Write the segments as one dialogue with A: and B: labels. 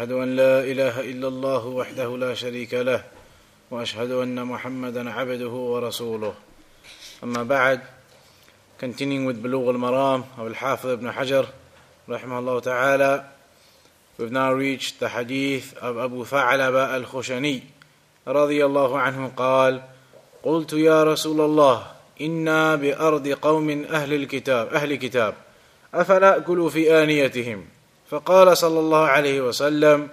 A: أشهد أن لا إله إلا الله وحده لا شريك له وأشهد أن محمدا عبده ورسوله. أما بعد continuing with بلوغ المرام of الحافظ ابن حجر رحمه الله تعالى we've now reached the hadith of Abu Tha'laba al-Khushani رضي الله عنه قال قلت يا رسول الله إنا بأرض قوم أهل الكتاب أهل كتاب أفنأكل في آنيتهم؟ فقال صلى الله عليه وسلم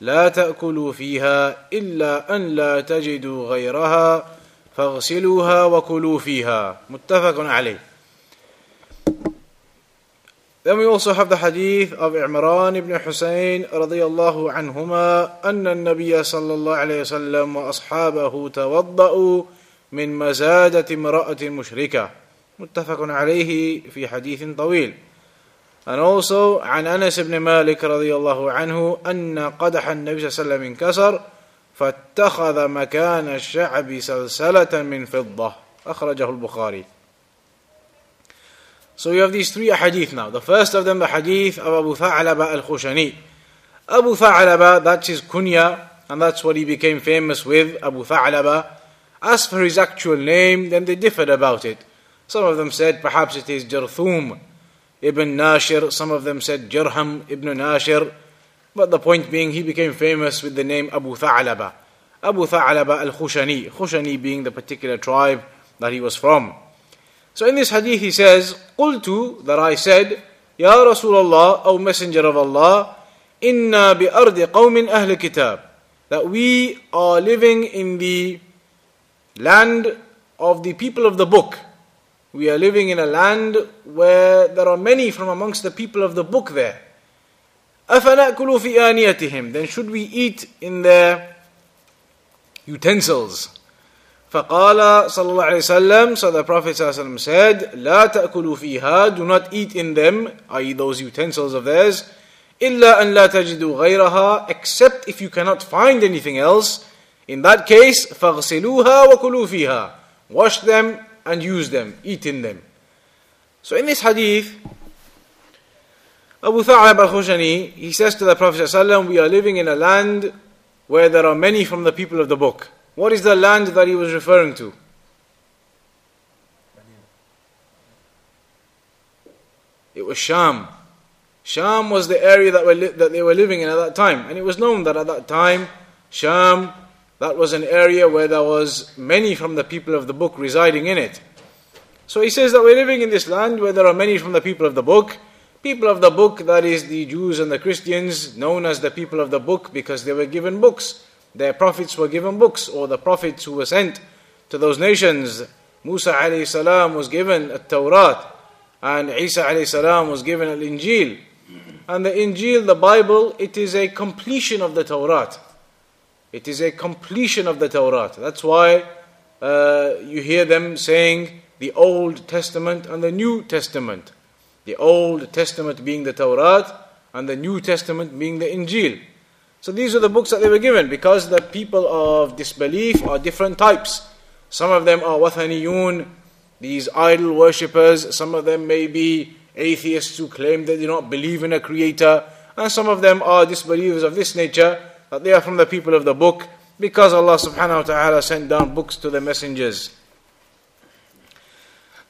A: لا تأكلوا فيها إلا أن لا تجدوا غيرها فاغسلوها وكلوا فيها. متفق عليه. Then we also have the hadith of Imran ibn Hussein رضي الله عنهما أن النبي صلى الله عليه وسلم وأصحابه توضأوا من مزادة امرأة مشركة. متفق عليه في حديث طويل. And also عن أنس بن مالك رضي الله عنه أن قدح النبي صلى الله عليه وسلم انكسر فاتخذ مكان الشعب سلسلة من فضة أخرجه البخاري So we have these three hadith now. The first of them, the hadith of Abu Tha'laba al-Khushani. Abu Tha'laba, that's his kunya, and that's what he became famous with, Abu Tha'laba. As for his actual name, then they differed about it. Some of them said perhaps it is Jarthum, Ibn Nashir, some of them said Jarham ibn Nashir, but the point being he became famous with the name Abu Tha'laba. Abu Tha'laba al-Khushani, Khushani being the particular tribe that he was from. So in this hadith he says, قلت, that I said, Ya Rasulullah, O Messenger of Allah, inna bi ardi qawmin ahl kitab, that we are living in the land of the people of the book. We are living in a land where there are many from amongst the people of the book there. أَفَنَأْكُلُ فِي آنِيَتِهِمْ Then should we eat in their utensils? فقال صلى الله عليه وسلم So the Prophet صلى الله عليه وسلم said لا تأكلوا فيها Do not eat in them i.e. those utensils of theirs إلا أن لا تجدوا غيرها Except if you cannot find anything else In that case فاغسلوها وكلوا فيها Wash them and use them, eat in them. So in this hadith, Abu Tha'lab al-Khushani, he says to the Prophet we are living in a land where there are many from the people of the book. What is the land that he was referring to? It was Sham. Sham was the area that, li- that they were living in at that time. And it was known that at that time, Sham that was an area where there was many from the people of the book residing in it. So he says that we're living in this land where there are many from the people of the book. People of the book, that is the Jews and the Christians, known as the people of the book because they were given books. Their prophets were given books, or the prophets who were sent to those nations. Musa alayhi salam was given a Tawrat, and Isa alayhi salam was given an Injil. And the Injil, the Bible, it is a completion of the Tawrat. It is a completion of the Torah. That's why uh, you hear them saying the Old Testament and the New Testament. The Old Testament being the Torah and the New Testament being the Injil. So these are the books that they were given because the people of disbelief are different types. Some of them are wathaniyun, these idol worshippers. Some of them may be atheists who claim they do not believe in a creator. And some of them are disbelievers of this nature that they are from the people of the book because Allah subhanahu wa ta'ala sent down books to the messengers.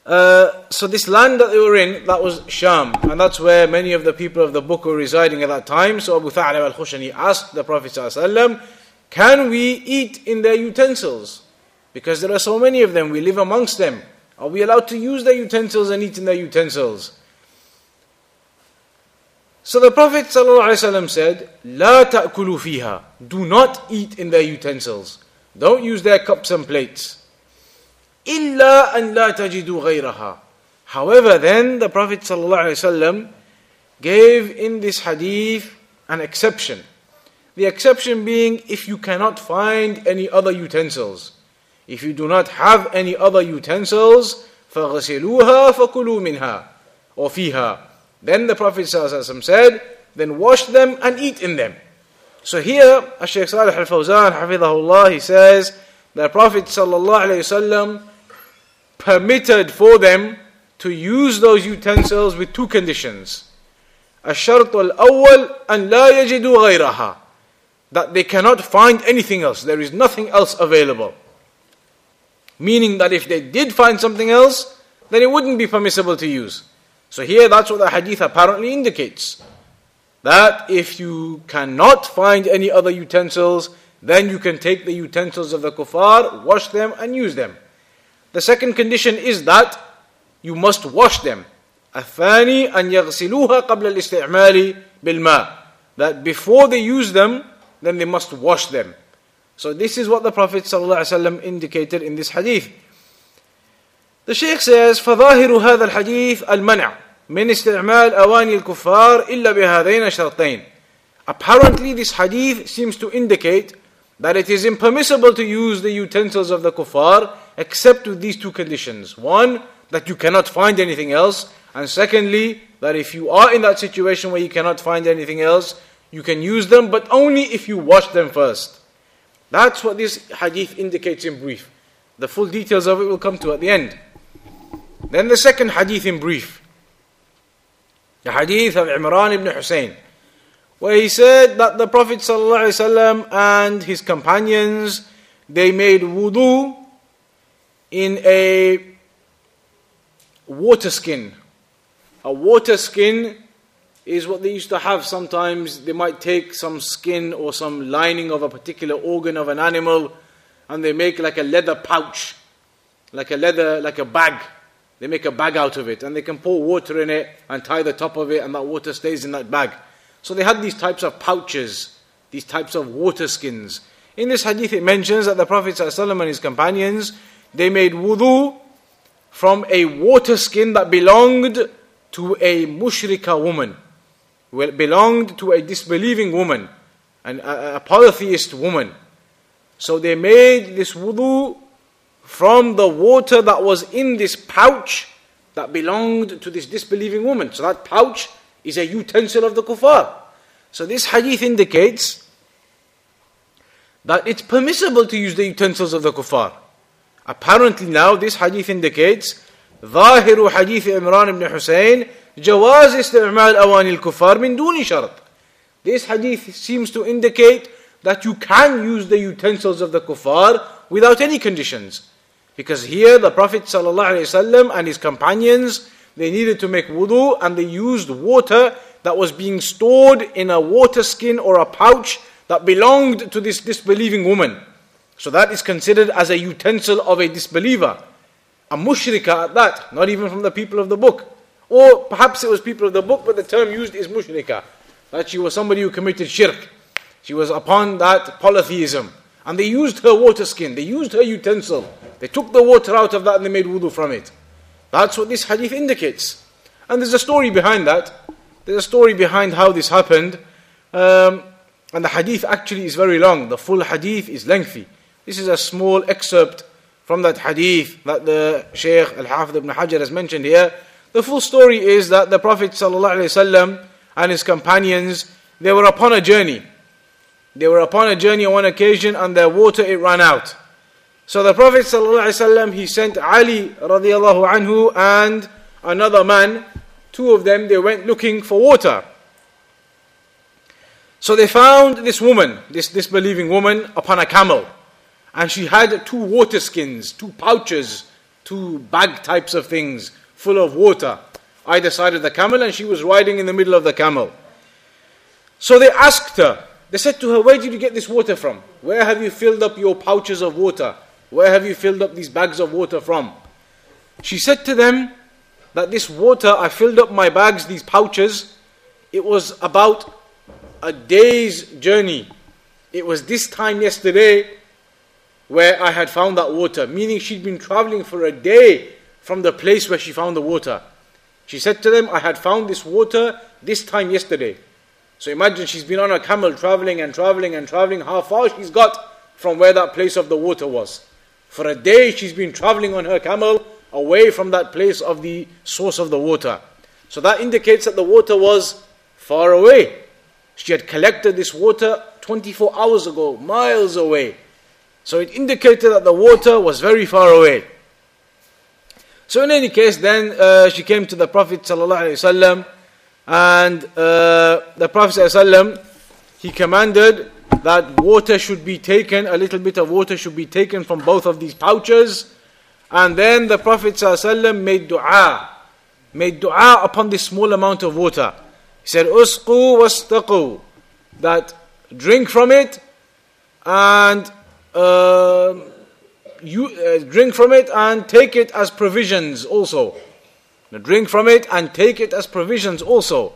A: Uh, so this land that they were in, that was Sham, and that's where many of the people of the book were residing at that time. So Abu Tha'lab al-Khushani asked the Prophet can we eat in their utensils? Because there are so many of them, we live amongst them. Are we allowed to use their utensils and eat in their utensils? So the Prophet ﷺ said, لا تأكلوا فيها. Do not eat in their utensils. Don't use their cups and plates. إلا أن لا تجدوا غيرها. However, then the Prophet ﷺ gave in this hadith an exception. The exception being if you cannot find any other utensils. If you do not have any other utensils, فَغَسِلُوهَا فَكُلُوا مِنْهَا or فِيهَا then the Prophet ﷺ said, then wash them and eat in them. So here, Shaykh Salih al-Fawzan, hafidhahullah, he says, the Prophet ﷺ permitted for them to use those utensils with two conditions. الشرط الأول أن لا يجدوا غيرها. that they cannot find anything else. There is nothing else available. Meaning that if they did find something else, then it wouldn't be permissible to use. So here that's what the hadith apparently indicates. That if you cannot find any other utensils, then you can take the utensils of the kuffar, wash them and use them. The second condition is that you must wash them. الثاني أن يغسلوها قبل الاستعمال بالماء. That before they use them, then they must wash them. So this is what the Prophet ﷺ indicated in this hadith. The Shaykh says, فظاهر هذا الحديث المنع من استعمال أواني الكفار إلا بهذين الشرطين. Apparently this hadith seems to indicate that it is impermissible to use the utensils of the kuffar except with these two conditions. One, that you cannot find anything else. And secondly, that if you are in that situation where you cannot find anything else, you can use them, but only if you wash them first. That's what this hadith indicates in brief. The full details of it will come to at the end. Then the second hadith in brief. The hadith of Imran ibn Hussein, where he said that the Prophet ﷺ and his companions they made wudu in a water skin. A water skin is what they used to have sometimes. They might take some skin or some lining of a particular organ of an animal and they make like a leather pouch, like a leather, like a bag. They make a bag out of it and they can pour water in it and tie the top of it and that water stays in that bag. So they had these types of pouches, these types of water skins. In this hadith it mentions that the Prophet ﷺ and his companions, they made wudu from a water skin that belonged to a mushrika woman belonged to a disbelieving woman, and a, a polytheist woman. So they made this wudu from the water that was in this pouch that belonged to this disbelieving woman. So that pouch is a utensil of the kuffar. So this hadith indicates that it's permissible to use the utensils of the kuffar. Apparently now this hadith indicates ظاهر حديث عمران بن حسين جواز استعمال أواني الكفار من دون شرط. This hadith seems to indicate that you can use the utensils of the kuffar without any conditions. Because here the Prophet ﷺ and his companions, they needed to make wudu and they used water that was being stored in a water skin or a pouch that belonged to this disbelieving woman. So that is considered as a utensil of a disbeliever. A mushrika at that, not even from the people of the book. Or perhaps it was people of the book, but the term used is mushrika. That she was somebody who committed shirk. She was upon that polytheism. And they used her water skin, they used her utensil. They took the water out of that and they made wudu from it. That's what this hadith indicates. And there's a story behind that. There's a story behind how this happened. Um, and the hadith actually is very long. The full hadith is lengthy. This is a small excerpt from that hadith that the Shaykh Al-Hafidh ibn Hajar has mentioned here. The full story is that the Prophet ﷺ and his companions, they were upon a journey. They were upon a journey on one occasion and their water it ran out. So the Prophet ﷺ, he sent Ali radiallahu anhu and another man, two of them, they went looking for water. So they found this woman, this disbelieving woman, upon a camel. And she had two water skins, two pouches, two bag types of things full of water either side of the camel, and she was riding in the middle of the camel. So they asked her, they said to her, Where did you get this water from? Where have you filled up your pouches of water? Where have you filled up these bags of water from? She said to them that this water, I filled up my bags, these pouches, it was about a day's journey. It was this time yesterday where I had found that water, meaning she'd been traveling for a day from the place where she found the water. She said to them, I had found this water this time yesterday. So imagine she's been on a camel traveling and traveling and traveling, how far she's got from where that place of the water was. For a day she's been traveling on her camel away from that place of the source of the water. So that indicates that the water was far away. She had collected this water 24 hours ago, miles away. So it indicated that the water was very far away. So in any case, then uh, she came to the Prophet ﷺ, and uh, the Prophet ﷺ, he commanded that water should be taken, a little bit of water should be taken from both of these pouches. And then the Prophet ﷺ made dua, made dua upon this small amount of water. He said, Usqu wastaqu, that drink from it and uh, you uh, drink from it and take it as provisions also. Drink from it and take it as provisions also.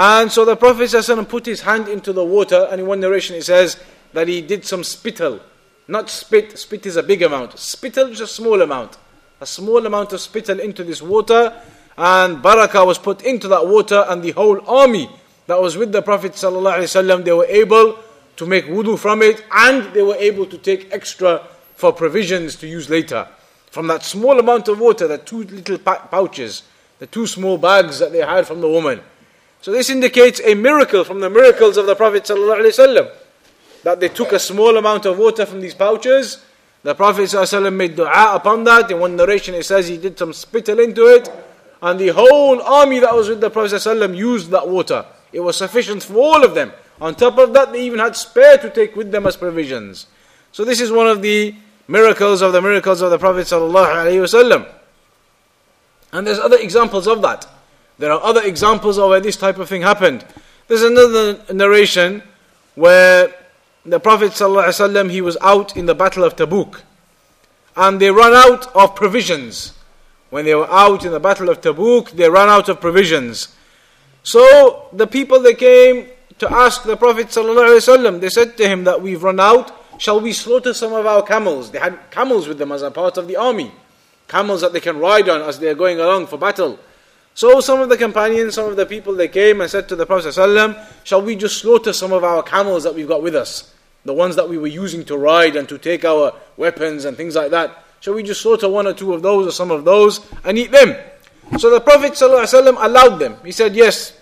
A: And so the Prophet ﷺ put his hand into the water, and in one narration it says that he did some spittle. Not spit, spit is a big amount. Spittle is a small amount. A small amount of spittle into this water, and barakah was put into that water, and the whole army that was with the Prophet ﷺ, they were able to make wudu from it, and they were able to take extra for provisions to use later. From that small amount of water, the two little pouches, the two small bags that they had from the woman. So this indicates a miracle from the miracles of the Prophet ﷺ. That they took a small amount of water from these pouches. The Prophet ﷺ made dua upon that. In one narration it says he did some spittle into it. And the whole army that was with the Prophet ﷺ used that water. It was sufficient for all of them. On top of that, they even had spare to take with them as provisions. So this is one of the miracles of the miracles of the Prophet ﷺ. And there's other examples of that. There are other examples of where this type of thing happened. There's another narration where the Prophet ﷺ, he was out in the battle of Tabuk and they ran out of provisions. When they were out in the battle of Tabuk, they ran out of provisions. So the people they came to ask the Prophet ﷺ, they said to him that we've run out, shall we slaughter some of our camels? They had camels with them as a part of the army. Camels that they can ride on as they are going along for battle. So some of the companions, some of the people, they came and said to the Prophet ﷺ, Shall we just slaughter some of our camels that we've got with us? The ones that we were using to ride and to take our weapons and things like that. Shall we just slaughter one or two of those or some of those and eat them? So the Prophet ﷺ allowed them. He said, Yes,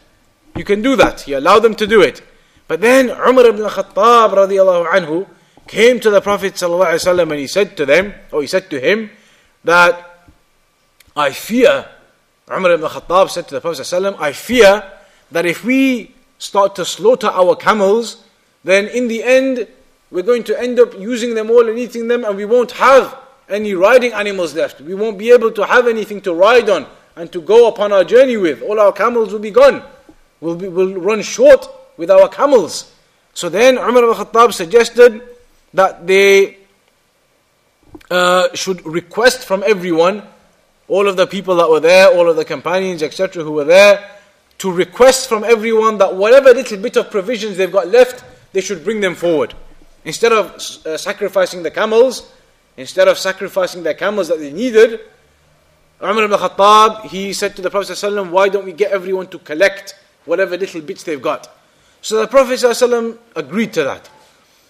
A: you can do that. He allowed them to do it. But then Umar ibn Khattab radiallahu anhu came to the Prophet ﷺ and he said to them, or he said to him, that I fear Umar ibn Khattab said to the Prophet I fear that if we start to slaughter our camels, then in the end, we're going to end up using them all and eating them, and we won't have any riding animals left. We won't be able to have anything to ride on and to go upon our journey with. All our camels will be gone. We'll, be, we'll run short with our camels. So then Umar ibn Khattab suggested that they uh, should request from everyone all of the people that were there, all of the companions, etc., who were there, to request from everyone that whatever little bit of provisions they've got left, they should bring them forward. Instead of uh, sacrificing the camels, instead of sacrificing the camels that they needed, Umar ibn Khattab, he said to the Prophet ﷺ, why don't we get everyone to collect whatever little bits they've got? So the Prophet ﷺ agreed to that.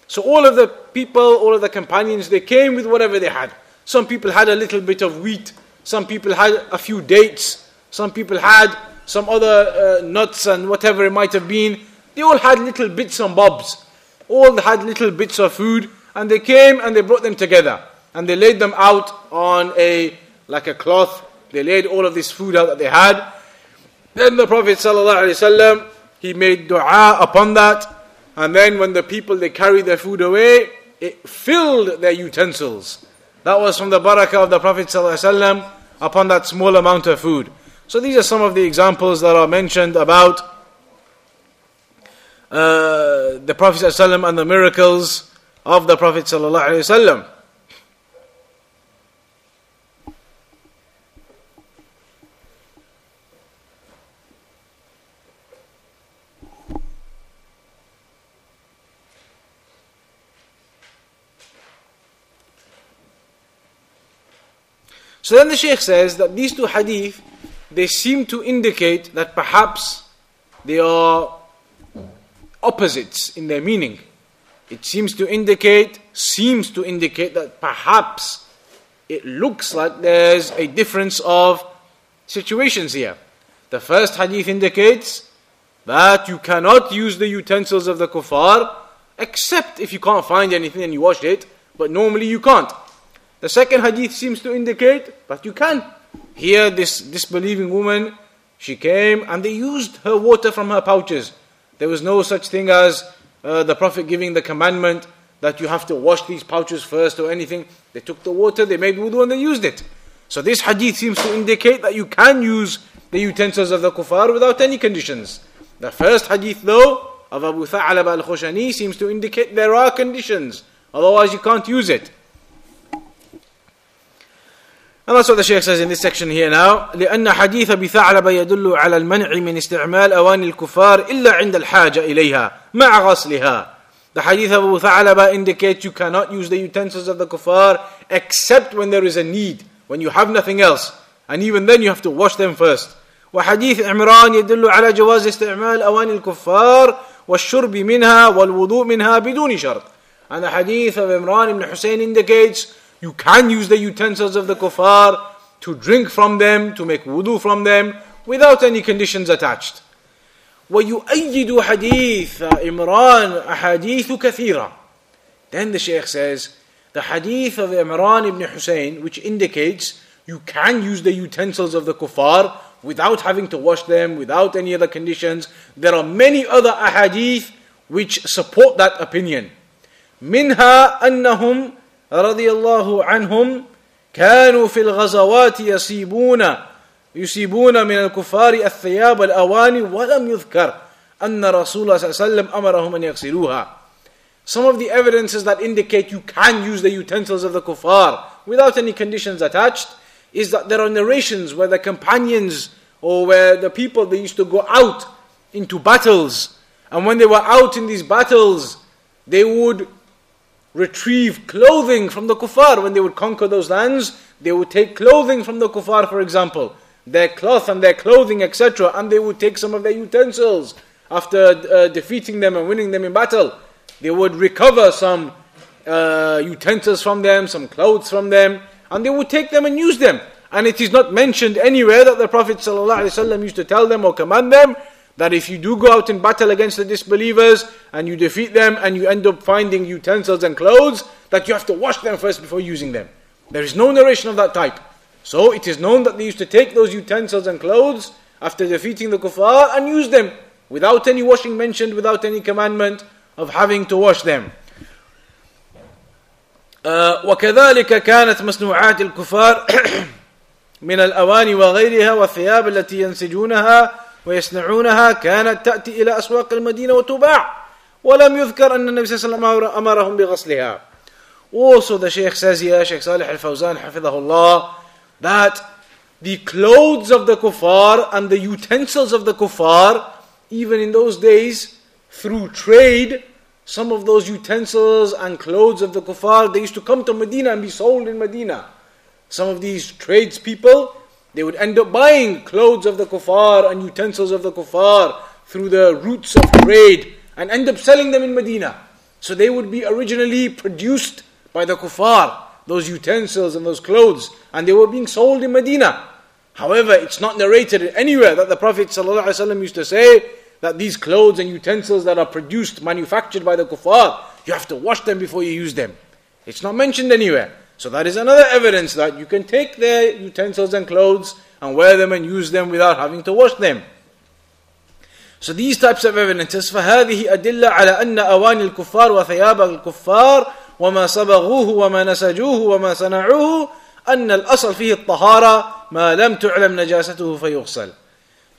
A: So all of the people, all of the companions, they came with whatever they had. Some people had a little bit of wheat, some people had a few dates. Some people had some other uh, nuts and whatever it might have been. They all had little bits and bobs. All had little bits of food. And they came and they brought them together. And they laid them out on a, like a cloth. They laid all of this food out that they had. Then the Prophet ﷺ, he made dua upon that. And then when the people, they carried their food away, it filled their utensils. That was from the barakah of the Prophet ﷺ upon that small amount of food. So these are some of the examples that are mentioned about uh, the Prophet ﷺ and the miracles of the Prophet ﷺ. So then the Shaykh says that these two hadith, they seem to indicate that perhaps they are opposites in their meaning. It seems to indicate, seems to indicate that perhaps it looks like there's a difference of situations here. The first hadith indicates that you cannot use the utensils of the kuffar except if you can't find anything and you wash it, but normally you can't. The second hadith seems to indicate that you can. Here, this disbelieving woman, she came and they used her water from her pouches. There was no such thing as uh, the Prophet giving the commandment that you have to wash these pouches first or anything. They took the water, they made wudu, and they used it. So this hadith seems to indicate that you can use the utensils of the kuffar without any conditions. The first hadith, though, of Abu Tha'lab al Khushani seems to indicate there are conditions, otherwise, you can't use it. And that's what the Shaykh says in this section here now. لأن حديث بثعلب يدل على المنع من استعمال أواني الكفار إلا عند الحاجة إليها مع غسلها. The hadith of Abu indicates you cannot use the utensils of the kuffar except when there is a need, when you have nothing else. And even then you have to wash them first. وحديث عمران يدل على جواز استعمال أواني الكفار والشرب منها والوضوء منها بدون شرط. And the hadith of Imran ibn Hussein indicates you can use the utensils of the kuffar to drink from them, to make wudu from them, without any conditions attached. ويؤيد حديث إمران أحاديث كثيرة. Then the Shaykh says, the hadith of Imran ibn Hussein, which indicates you can use the utensils of the kuffar without having to wash them, without any other conditions. There are many other ahadith which support that opinion. منها أنهم رضي الله عنهم كانوا في الغزوات يصيبون يصيبون من الكفار الثياب الأواني ولم يذكر أن رسول الله صلى الله عليه وسلم أمرهم أن يغسلوها Some of the evidences that indicate you can use the utensils of the kuffar without any conditions attached is that there are narrations where the companions or where the people they used to go out into battles and when they were out in these battles they would retrieve clothing from the kuffar. When they would conquer those lands they would take clothing from the kuffar for example. Their cloth and their clothing etc and they would take some of their utensils. After uh, defeating them and winning them in battle they would recover some uh, utensils from them some clothes from them and they would take them and use them. And it is not mentioned anywhere that the prophet ﷺ used to tell them or command them that if you do go out in battle against the disbelievers and you defeat them and you end up finding utensils and clothes, that you have to wash them first before using them. There is no narration of that type. So it is known that they used to take those utensils and clothes after defeating the kuffar and use them without any washing mentioned, without any commandment of having to wash them. وكذلك كانت مصنوعات الكفار من الأواني وغيرها والثياب التي ينسجونها ويصنعونها كانت تأتي إلى أسواق المدينة وتباع ولم يذكر أن النبي صلى الله عليه وسلم أمرهم بغسلها Also the Shaykh says here, Shaykh Salih al-Fawzan حفظه that the clothes of the kuffar and the utensils of the kuffar, even in those days, through trade, some of those utensils and clothes of the kuffar, they used to come to Medina and be sold in Medina. Some of these tradespeople, they would end up buying clothes of the kuffar and utensils of the kuffar through the routes of trade and end up selling them in Medina. So they would be originally produced by the kuffar, those utensils and those clothes, and they were being sold in Medina. However, it's not narrated anywhere that the Prophet ﷺ used to say that these clothes and utensils that are produced, manufactured by the kuffar, you have to wash them before you use them. It's not mentioned anywhere. So that is another evidence that you can take their utensils and clothes and wear them and use them without having to wash them. So these types of evidences فهذه أدلة على أن أواني الكفار وثياب الكفار وما صبغوه وما نسجوه وما صنعوه أن الأصل فيه الطهارة ما لم تعلم نجاسته فيغسل.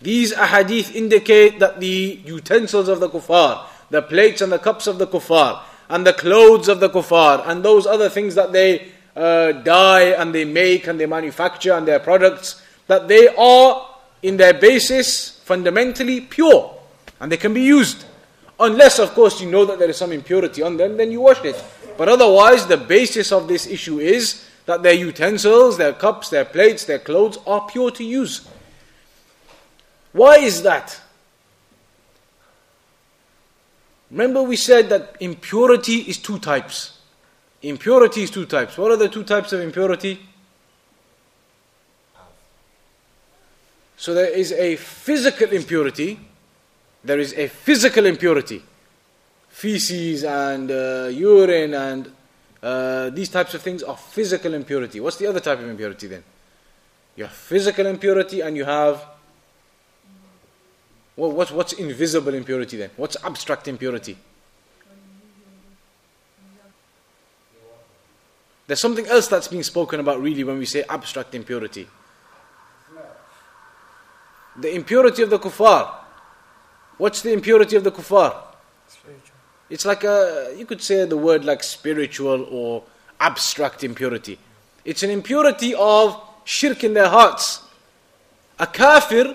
A: These ahadith indicate that the utensils of the kuffar, the plates and the cups of the kuffar, and the clothes of the kuffar, and those other things that they uh, dye and they make and they manufacture and their products, that they are in their basis fundamentally pure and they can be used. Unless, of course, you know that there is some impurity on them, then you wash it. But otherwise, the basis of this issue is that their utensils, their cups, their plates, their clothes are pure to use. Why is that? Remember, we said that impurity is two types. Impurity is two types. What are the two types of impurity? So there is a physical impurity, there is a physical impurity. Feces and uh, urine and uh, these types of things are physical impurity. What's the other type of impurity then? You have physical impurity and you have. Well, what's, what's invisible impurity then? What's abstract impurity? There's something else that's being spoken about really when we say abstract impurity. The impurity of the kuffar. What's the impurity of the kuffar? Spiritual. It's like a, you could say the word like spiritual or abstract impurity. It's an impurity of shirk in their hearts. A kafir,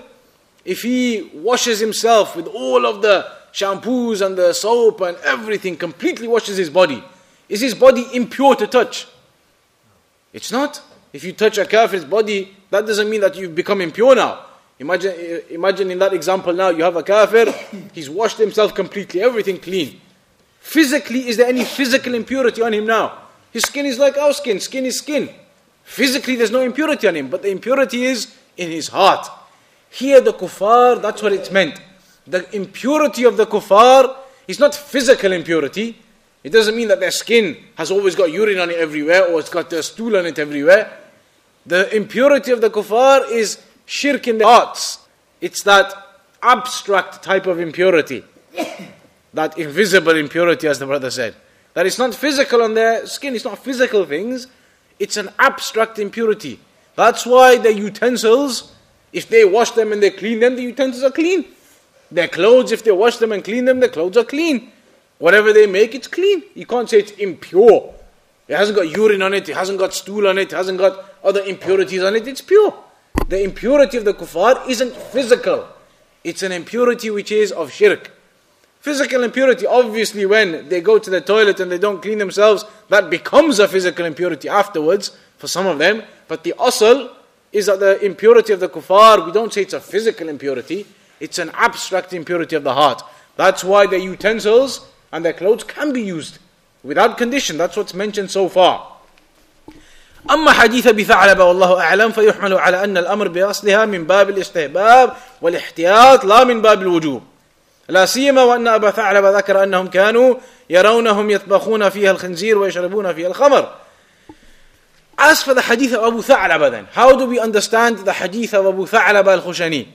A: if he washes himself with all of the shampoos and the soap and everything, completely washes his body, is his body impure to touch? It's not. If you touch a kafir's body, that doesn't mean that you've become impure now. Imagine, imagine in that example now, you have a kafir, he's washed himself completely, everything clean. Physically, is there any physical impurity on him now? His skin is like our skin, skin is skin. Physically, there's no impurity on him, but the impurity is in his heart. Here, the kuffar, that's what it meant. The impurity of the kuffar is not physical impurity. It doesn't mean that their skin has always got urine on it everywhere or it's got their stool on it everywhere. The impurity of the kuffar is shirk in the hearts. It's that abstract type of impurity. that invisible impurity, as the brother said. That it's not physical on their skin, it's not physical things, it's an abstract impurity. That's why the utensils, if they wash them and they clean them, the utensils are clean. Their clothes, if they wash them and clean them, their clothes are clean. Whatever they make, it's clean. You can't say it's impure. It hasn't got urine on it, it hasn't got stool on it, it hasn't got other impurities on it, it's pure. The impurity of the kuffar isn't physical, it's an impurity which is of shirk. Physical impurity, obviously, when they go to the toilet and they don't clean themselves, that becomes a physical impurity afterwards for some of them. But the asl is that the impurity of the kuffar, we don't say it's a physical impurity, it's an abstract impurity of the heart. That's why the utensils and their clothes can be used without condition. That's what's mentioned so far. أما حديث بثعلبة والله أعلم فيحمل على أن الأمر بأصلها من باب الاستحباب والاحتياط لا من باب الوجوب لا سيما وأن أبا ثعلبة ذكر أنهم كانوا يرونهم يطبخون فيها الخنزير ويشربون فيها الخمر As for the hadith of Abu Tha'laba then, how do we understand the hadith of Abu Tha'laba al-Khushani?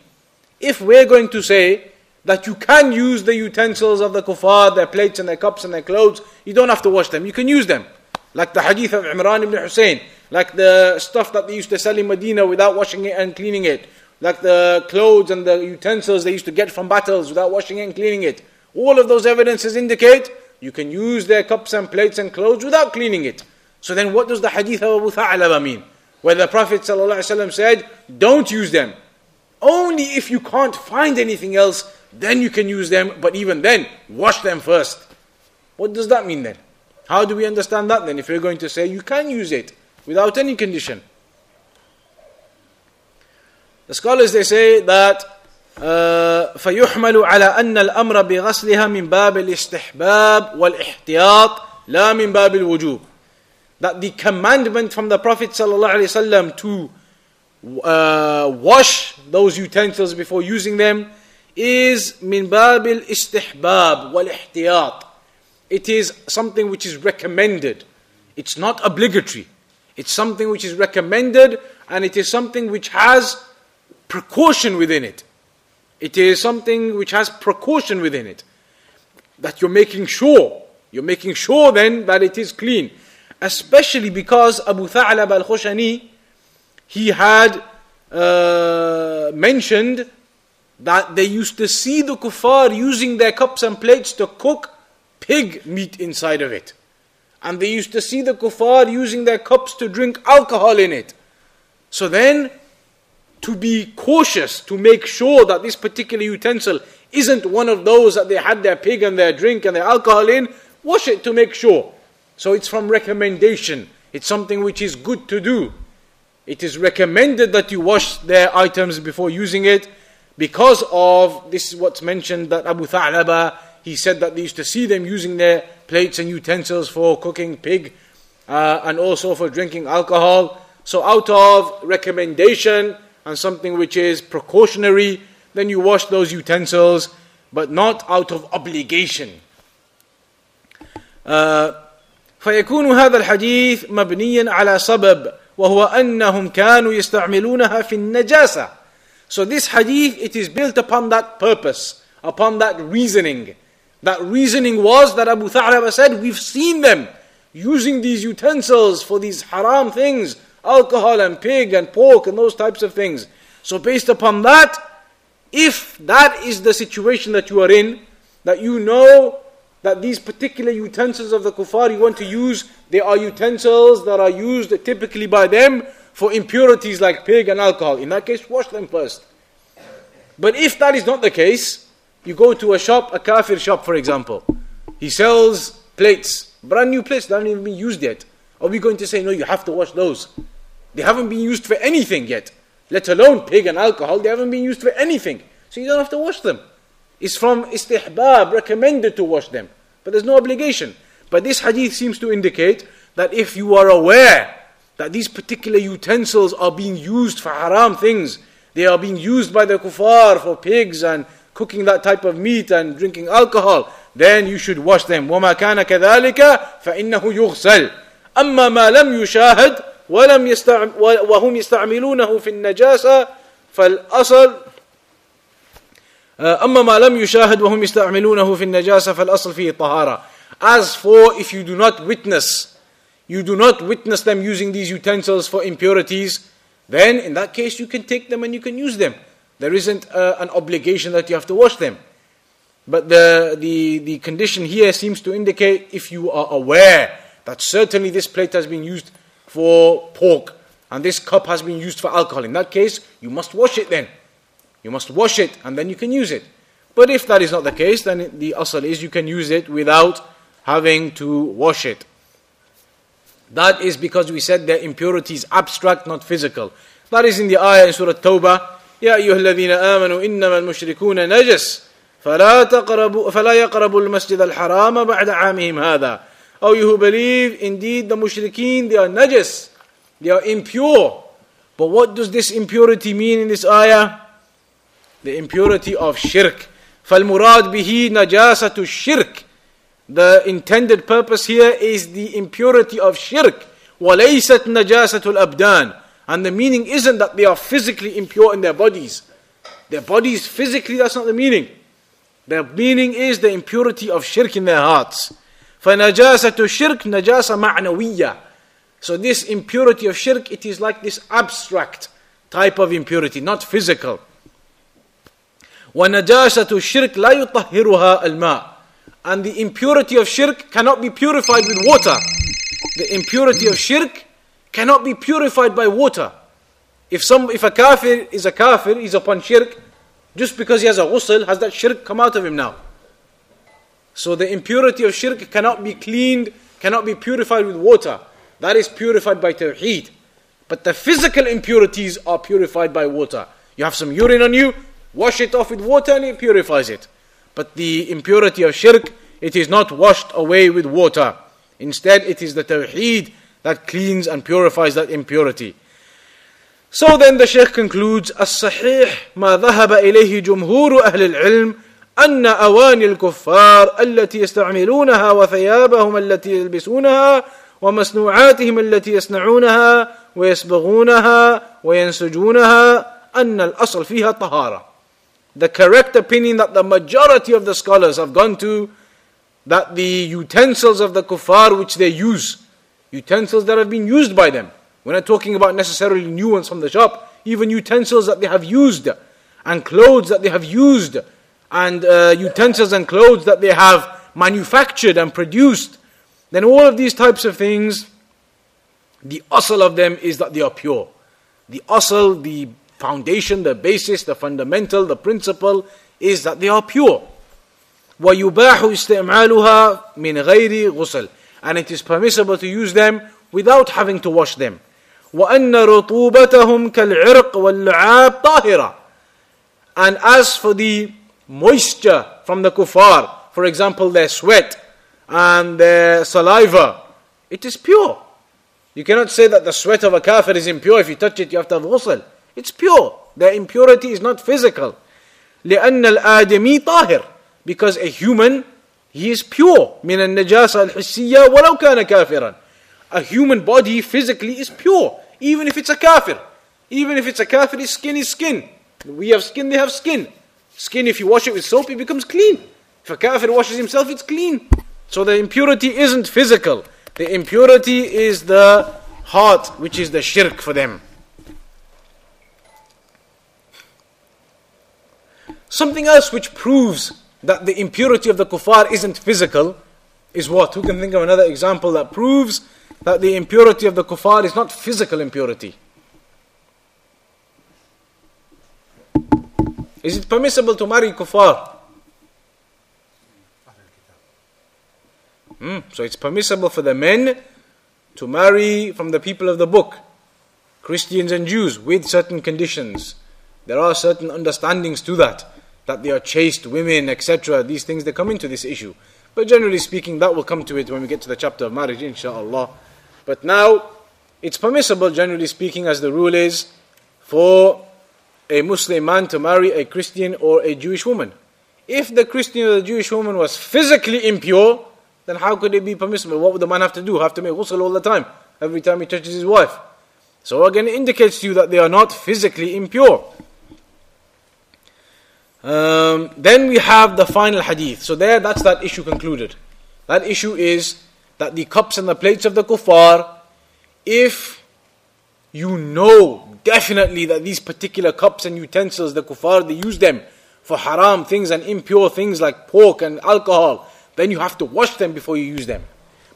A: If we're going to say that you can use the utensils of the kuffar, their plates and their cups and their clothes, you don't have to wash them, you can use them. Like the hadith of Imran ibn Hussein, like the stuff that they used to sell in Medina without washing it and cleaning it, like the clothes and the utensils they used to get from battles without washing it and cleaning it. All of those evidences indicate you can use their cups and plates and clothes without cleaning it. So then what does the hadith of Abu Tha'laba mean? Where the Prophet ﷺ said, don't use them. Only if you can't find anything else, then you can use them, but even then, wash them first. What does that mean then? How do we understand that then if we're going to say you can use it without any condition? The scholars they say that فيحمل على أن الأمر بغسلها من باب الاستحباب والاحتياط لا من باب الوجوب that the commandment from the Prophet ﷺ to uh, wash those utensils before using them is min babil istihbab wal ihtiyat. It is something which is recommended. It's not obligatory. It's something which is recommended and it is something which has precaution within it. It is something which has precaution within it. That you're making sure. You're making sure then that it is clean. Especially because Abu Tha'lab al Khushani, he had uh, mentioned that they used to see the kuffar using their cups and plates to cook pig meat inside of it. And they used to see the kuffar using their cups to drink alcohol in it. So then, to be cautious, to make sure that this particular utensil isn't one of those that they had their pig and their drink and their alcohol in, wash it to make sure. So it's from recommendation. It's something which is good to do. It is recommended that you wash their items before using it because of this is what's mentioned that Abu Tha'laba he said that they used to see them using their plates and utensils for cooking pig uh, and also for drinking alcohol. So, out of recommendation and something which is precautionary, then you wash those utensils, but not out of obligation. Uh, فيكون هذا الحديث مبنيا على سبب وهو أنهم كانوا يستعملونها في النجاسة. so this hadith, it is built upon that purpose, upon that reasoning. That reasoning was that Abu Tha'laba said, We've seen them using these utensils for these haram things, alcohol and pig and pork and those types of things. So, based upon that, if that is the situation that you are in, that you know that these particular utensils of the kuffar you want to use, they are utensils that are used typically by them for impurities like pig and alcohol. In that case, wash them first. But if that is not the case, you go to a shop, a kafir shop for example, he sells plates, brand new plates that haven't even been used yet. Are we going to say, no, you have to wash those? They haven't been used for anything yet, let alone pig and alcohol, they haven't been used for anything. So you don't have to wash them. It's from istihbab, recommended to wash them. But there's no obligation. But this hadith seems to indicate that if you are aware that these particular utensils are being used for haram things, they are being used by the kuffar for pigs and cooking that type of meat and drinking alcohol, then you should wash them. وما كان كذلك فإنه يغسل. أما ما لم يشاهد ولم يستعم وهم يستعملونه في النجاسة فالأصل أما ما لم يشاهد وهم يستعملونه في النجاسة فالأصل فيه الطهارة. As for if you do not witness, you do not witness them using these utensils for impurities, then in that case you can take them and you can use them. There isn't uh, an obligation that you have to wash them. But the, the, the condition here seems to indicate if you are aware that certainly this plate has been used for pork and this cup has been used for alcohol. In that case, you must wash it then. You must wash it and then you can use it. But if that is not the case, then the asal is you can use it without having to wash it. That is because we said the impurity is abstract, not physical. That is in the ayah in Surah Tawbah. يا أيها الذين آمنوا إنما المشركون نجس فلا تقربوا فلا يقربوا المسجد الحرام بعد عامهم هذا. Oh, you who believe, indeed the mushrikeen, they are najis, they are impure. But what does this impurity mean in this ayah? The impurity of shirk. فالمراد به نجاسة الشرك. The intended purpose here is the impurity of shirk. وليست نجاسة الأبدان. And the meaning isn't that they are physically impure in their bodies. Their bodies physically, that's not the meaning. The meaning is the impurity of shirk in their hearts. فنجاسة الشرك نجاسة معنوية. So this impurity of shirk, it is like this abstract type of impurity, not physical. ونجاسة الشرك لا يطهرها الماء. and the impurity of shirk cannot be purified with water. The impurity of shirk cannot be purified by water. If some, if a kafir is a kafir, he's upon shirk, just because he has a ghusl, has that shirk come out of him now? So the impurity of shirk cannot be cleaned, cannot be purified with water. That is purified by tawheed. But the physical impurities are purified by water. You have some urine on you, wash it off with water and it purifies it But the impurity of shirk, it is not washed away with water. Instead, it is the tawheed that cleans and purifies that impurity. So then the Shaykh concludes الصحيح ما ذهب إليه جمهور أهل العلم أن أواني الكفار التي يستعملونها وثيابهم التي يلبسونها ومصنوعاتهم التي يصنعونها ويصبغونها وينسجونها أن الأصل فيها طهارة. The correct opinion that the majority of the scholars have gone to that the utensils of the kuffar which they use utensils that have been used by them. We're not talking about necessarily new ones from the shop, even utensils that they have used, and clothes that they have used, and uh, utensils and clothes that they have manufactured and produced. Then all of these types of things, the asal of them is that they are pure. The asal, the foundation, the basis, the fundamental, the principle is that they are pure. ويباح استعمالها من غير غسل and it is permissible to use them without having to wash them. وأن رطوبتهم كالعرق واللعاب طاهرة. And as for the moisture from the kuffar, for example, their sweat and their saliva, it is pure. You cannot say that the sweat of a kafir is impure. If you touch it, you have to have ghusl. It's pure. The impurity is not physical. لأن الآدمي طاهر. Because a human he is pure من النجاسة الحسية ولو كان كافرا. A human body physically is pure, even if it's a kafir. Even if it's a kafir, his skin is skin. We have skin, they have skin. Skin, if you wash it with soap, it becomes clean. If a kafir washes himself, it's clean. So the impurity isn't physical. The impurity is the heart, which is the shirk for them. Something else which proves that the impurity of the kuffar isn't physical is what? Who can think of another example that proves that the impurity of the kuffar is not physical impurity? Is it permissible to marry kuffar? Hmm, so it's permissible for the men to marry from the people of the book, Christians and Jews, with certain conditions. There are certain understandings to that that they are chaste women, etc. These things they come into this issue. But generally speaking, that will come to it when we get to the chapter of marriage, inshallah. But now, it's permissible, generally speaking, as the rule is, for a Muslim man to marry a Christian or a Jewish woman. If the Christian or the Jewish woman was physically impure, then how could it be permissible? What would the man have to do? Have to make ghusl all the time, every time he touches his wife. So again, it indicates to you that they are not physically impure. Um, then we have the final hadith. So there, that's that issue concluded. That issue is that the cups and the plates of the kuffar, if you know definitely that these particular cups and utensils, the kuffar, they use them for haram things and impure things like pork and alcohol, then you have to wash them before you use them.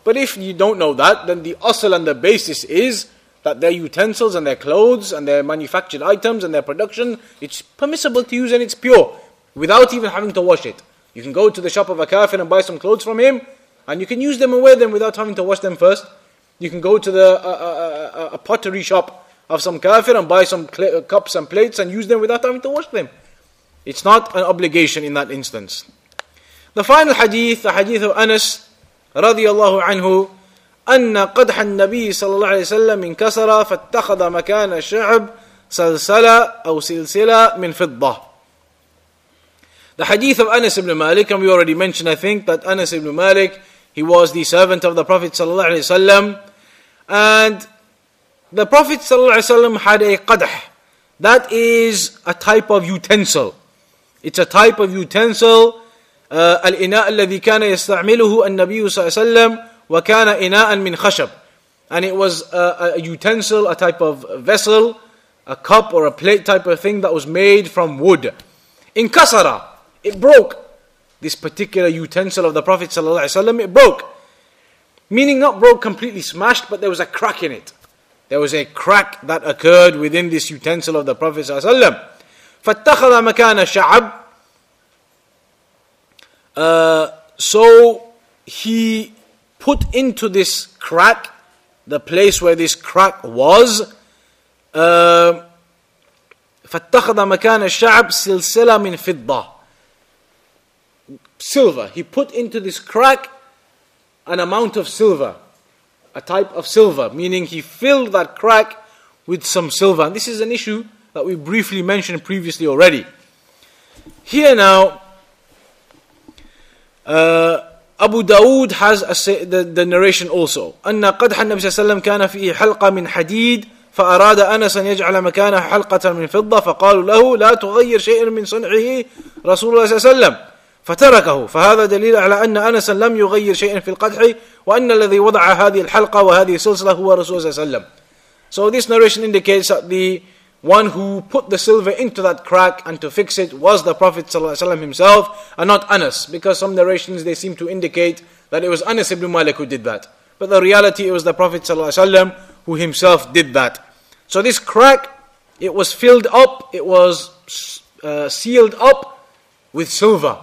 A: But if you don't know that, then the asl and the basis is that their utensils and their clothes and their manufactured items and their production, it's permissible to use and it's pure without even having to wash it. You can go to the shop of a kafir and buy some clothes from him and you can use them and wear them without having to wash them first. You can go to the uh, uh, uh, uh a pottery shop of some kafir and buy some cl- cups and plates and use them without having to wash them. It's not an obligation in that instance. The final hadith, the hadith of Anas radiallahu anhu, أن قدح النبي صلى الله عليه وسلم انكسر فاتخذ مكان الشعب سلسلة أو سلسلة من فضة. The hadith of Anas ibn Malik, and we already mentioned, I think, that Anas ibn Malik, he was the servant of the Prophet sallallahu alaihi wasallam, and the Prophet sallallahu alaihi wasallam had a qadah. That is a type of utensil. It's a type of utensil. الإناء الذي كان يستعمله النبي صلى الله عليه وسلم وَكَانَ إِنَاءً مِنْ خَشَبٍ And it was a, a, utensil, a type of vessel, a cup or a plate type of thing that was made from wood. In kasara, it broke. This particular utensil of the Prophet ﷺ, it broke. Meaning not broke completely smashed, but there was a crack in it. There was a crack that occurred within this utensil of the Prophet ﷺ. فَاتَّخَذَ مَكَانَ شَعَبٍ uh, So he put into this crack, the place where this crack was, uh, فاتخذ مكان الشعب سلسلة من فضة silver he put into this crack an amount of silver a type of silver meaning he filled that crack with some silver and this is an issue that we briefly mentioned previously already here now uh, Abu Dawood has a, the, the narration also أن قدح النبي صلى الله عليه وسلم كان فيه حلقة من حديد فأراد أنس أن يجعل مكانها حلقة من فضة فقالوا له لا تغير شيئا من صنعه رسول الله صلى الله عليه وسلم فتركه فهذا دليل على أن أنس لم يغير شيئا في القدح وأن الذي وضع هذه الحلقة وهذه السلسلة هو رسول الله صلى الله عليه وسلم So this narration indicates that the one who put the silver into that crack and to fix it was the Prophet ﷺ himself and not Anas, because some narrations they seem to indicate that it was Anas ibn Malik who did that. But the reality it was the Prophet ﷺ who himself did that. So this crack, it was filled up, it was uh, sealed up with silver.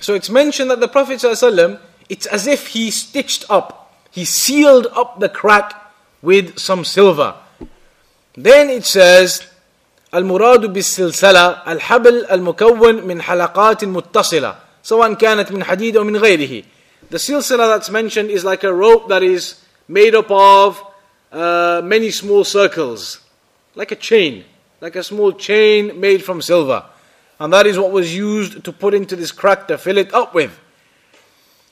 A: So it's mentioned that the Prophet ﷺ, it's as if he stitched up, he sealed up the crack with some silver. Then it says, المراد بالسلسلة الحبل المكون من حلقات متصلة سواء كانت من حديد أو من غيره. The silsila that's mentioned is like a rope that is made up of uh, many small circles, like a chain, like a small chain made from silver. And that is what was used to put into this crack to fill it up with.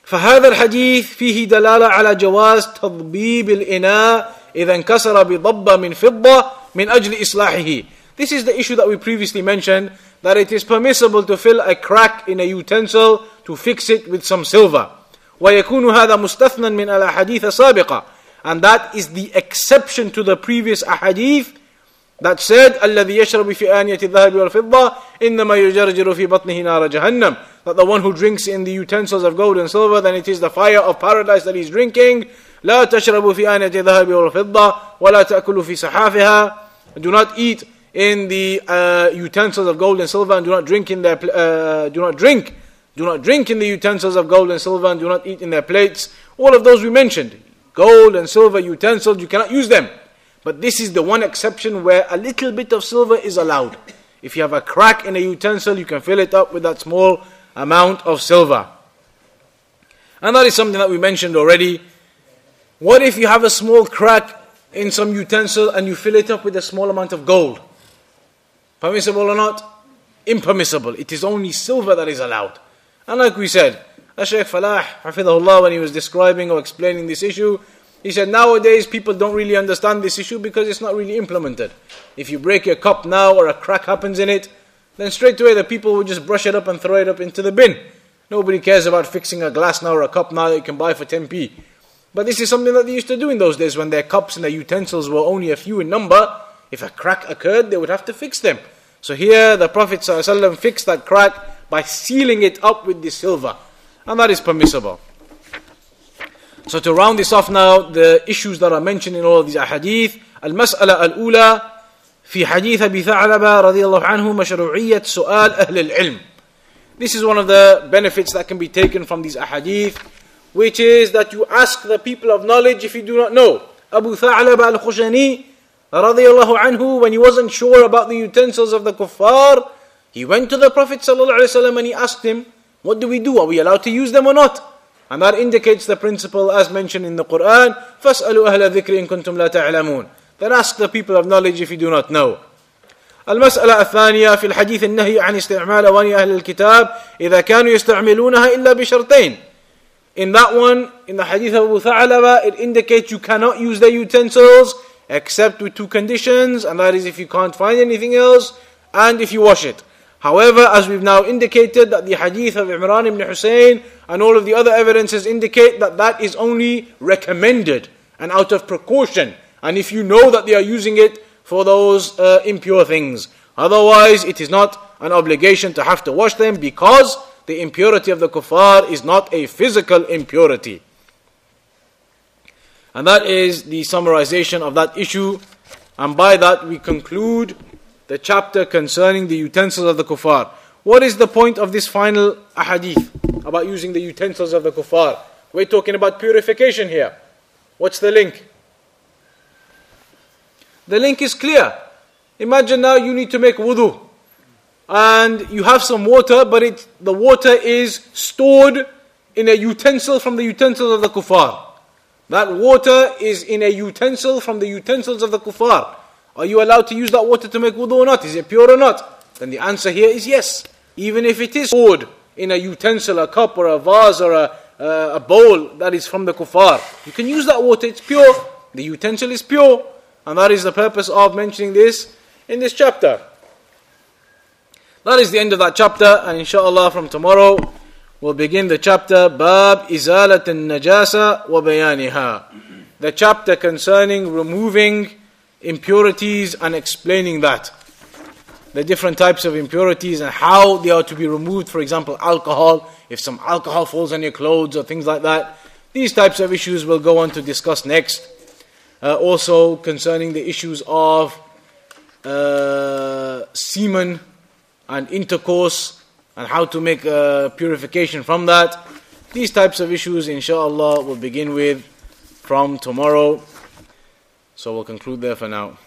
A: فهذا الحديث فيه دلالة على جواز تضبيب الإناء إذا انكسر بضبة من فضة من أجل إصلاحه. This is the issue that we previously mentioned that it is permissible to fill a crack in a utensil to fix it with some silver. ويكون هذا مستثنى من الأحاديث السابقة and that is the exception to the previous ahadith that said الذي يشرب في آنية الذهب والفضة إنما يجرجر في بطنه نار جهنم that the one who drinks in the utensils of gold and silver then it is the fire of paradise that he's drinking لا تشرب في آنية الذهب والفضة ولا تأكل في سحافها do not eat in the uh, utensils of gold and silver and do not drink in their uh, do not drink do not drink in the utensils of gold and silver and do not eat in their plates all of those we mentioned gold and silver utensils you cannot use them but this is the one exception where a little bit of silver is allowed if you have a crack in a utensil you can fill it up with that small amount of silver and that is something that we mentioned already what if you have a small crack in some utensil and you fill it up with a small amount of gold Permissible or not? Impermissible. It is only silver that is allowed. And like we said, Shaykh Falah, Hafidahullah, when he was describing or explaining this issue, he said nowadays people don't really understand this issue because it's not really implemented. If you break your cup now or a crack happens in it, then straight away the people will just brush it up and throw it up into the bin. Nobody cares about fixing a glass now or a cup now that you can buy for 10p. But this is something that they used to do in those days when their cups and their utensils were only a few in number. If a crack occurred, they would have to fix them. So here the Prophet ﷺ fixed that crack by sealing it up with the silver. And that is permissible. So to round this off now, the issues that are mentioned in all of these ahadith, المسألة الأولى في حديث أبي ثعلبة رضي الله عنه مشروعية سؤال أهل العلم. This is one of the benefits that can be taken from these ahadith, which is that you ask the people of knowledge if you do not know. Abu Tha'laba al-Khushani radiallahu anhu, when he wasn't sure about the utensils of the kuffar, he went to the Prophet ﷺ and he asked him, What do we do? Are we allowed to use them or not? And that indicates the principle as mentioned in the Quran, فَاسْأَلُوا أَهْلَ الذِّكْرِ إِن كُنتُمْ لَا تَعْلَمُونَ Then ask the people of knowledge if you do not know. المسألة الثانية في الحديث النهي عن استعمال أواني أهل الكتاب إذا كانوا يستعملونها إلا بشرطين. In that one, in the hadith of Abu Tha'laba, it indicates you cannot use the utensils except with two conditions, and that is if you can't find anything else and if you wash it. However, as we've now indicated, that the hadith of Imran ibn Hussein and all of the other evidences indicate that that is only recommended and out of precaution. And if you know that they are using it for those uh, impure things, otherwise it is not an obligation to have to wash them because the impurity of the kuffar is not a physical impurity. And that is the summarization of that issue. And by that we conclude the chapter concerning the utensils of the kuffar. What is the point of this final ahadith about using the utensils of the kuffar? We're talking about purification here. What's the link? The link is clear. Imagine now you need to make wudu and you have some water, but it, the water is stored in a utensil from the utensils of the kuffar. That water is in a utensil from the utensils of the kuffar. Are you allowed to use that water to make wudu or not? Is it pure or not? Then the answer here is yes. Even if it is poured in a utensil, a cup or a vase or a, uh, a bowl that is from the kuffar, you can use that water, it's pure. The utensil is pure. And that is the purpose of mentioning this in this chapter. That is the end of that chapter, and inshallah from tomorrow we'll begin the chapter Bab Izalat al Najasa wa Bayaniha. The chapter concerning removing impurities and explaining that. The different types of impurities and how they are to be removed. For example, alcohol, if some alcohol falls on your clothes or things like that. These types of issues we'll go on to discuss next. Uh, also concerning the issues of uh, semen and intercourse and how to make a purification from that. These types of issues, inshallah, we'll begin with from tomorrow. So we'll conclude there for now.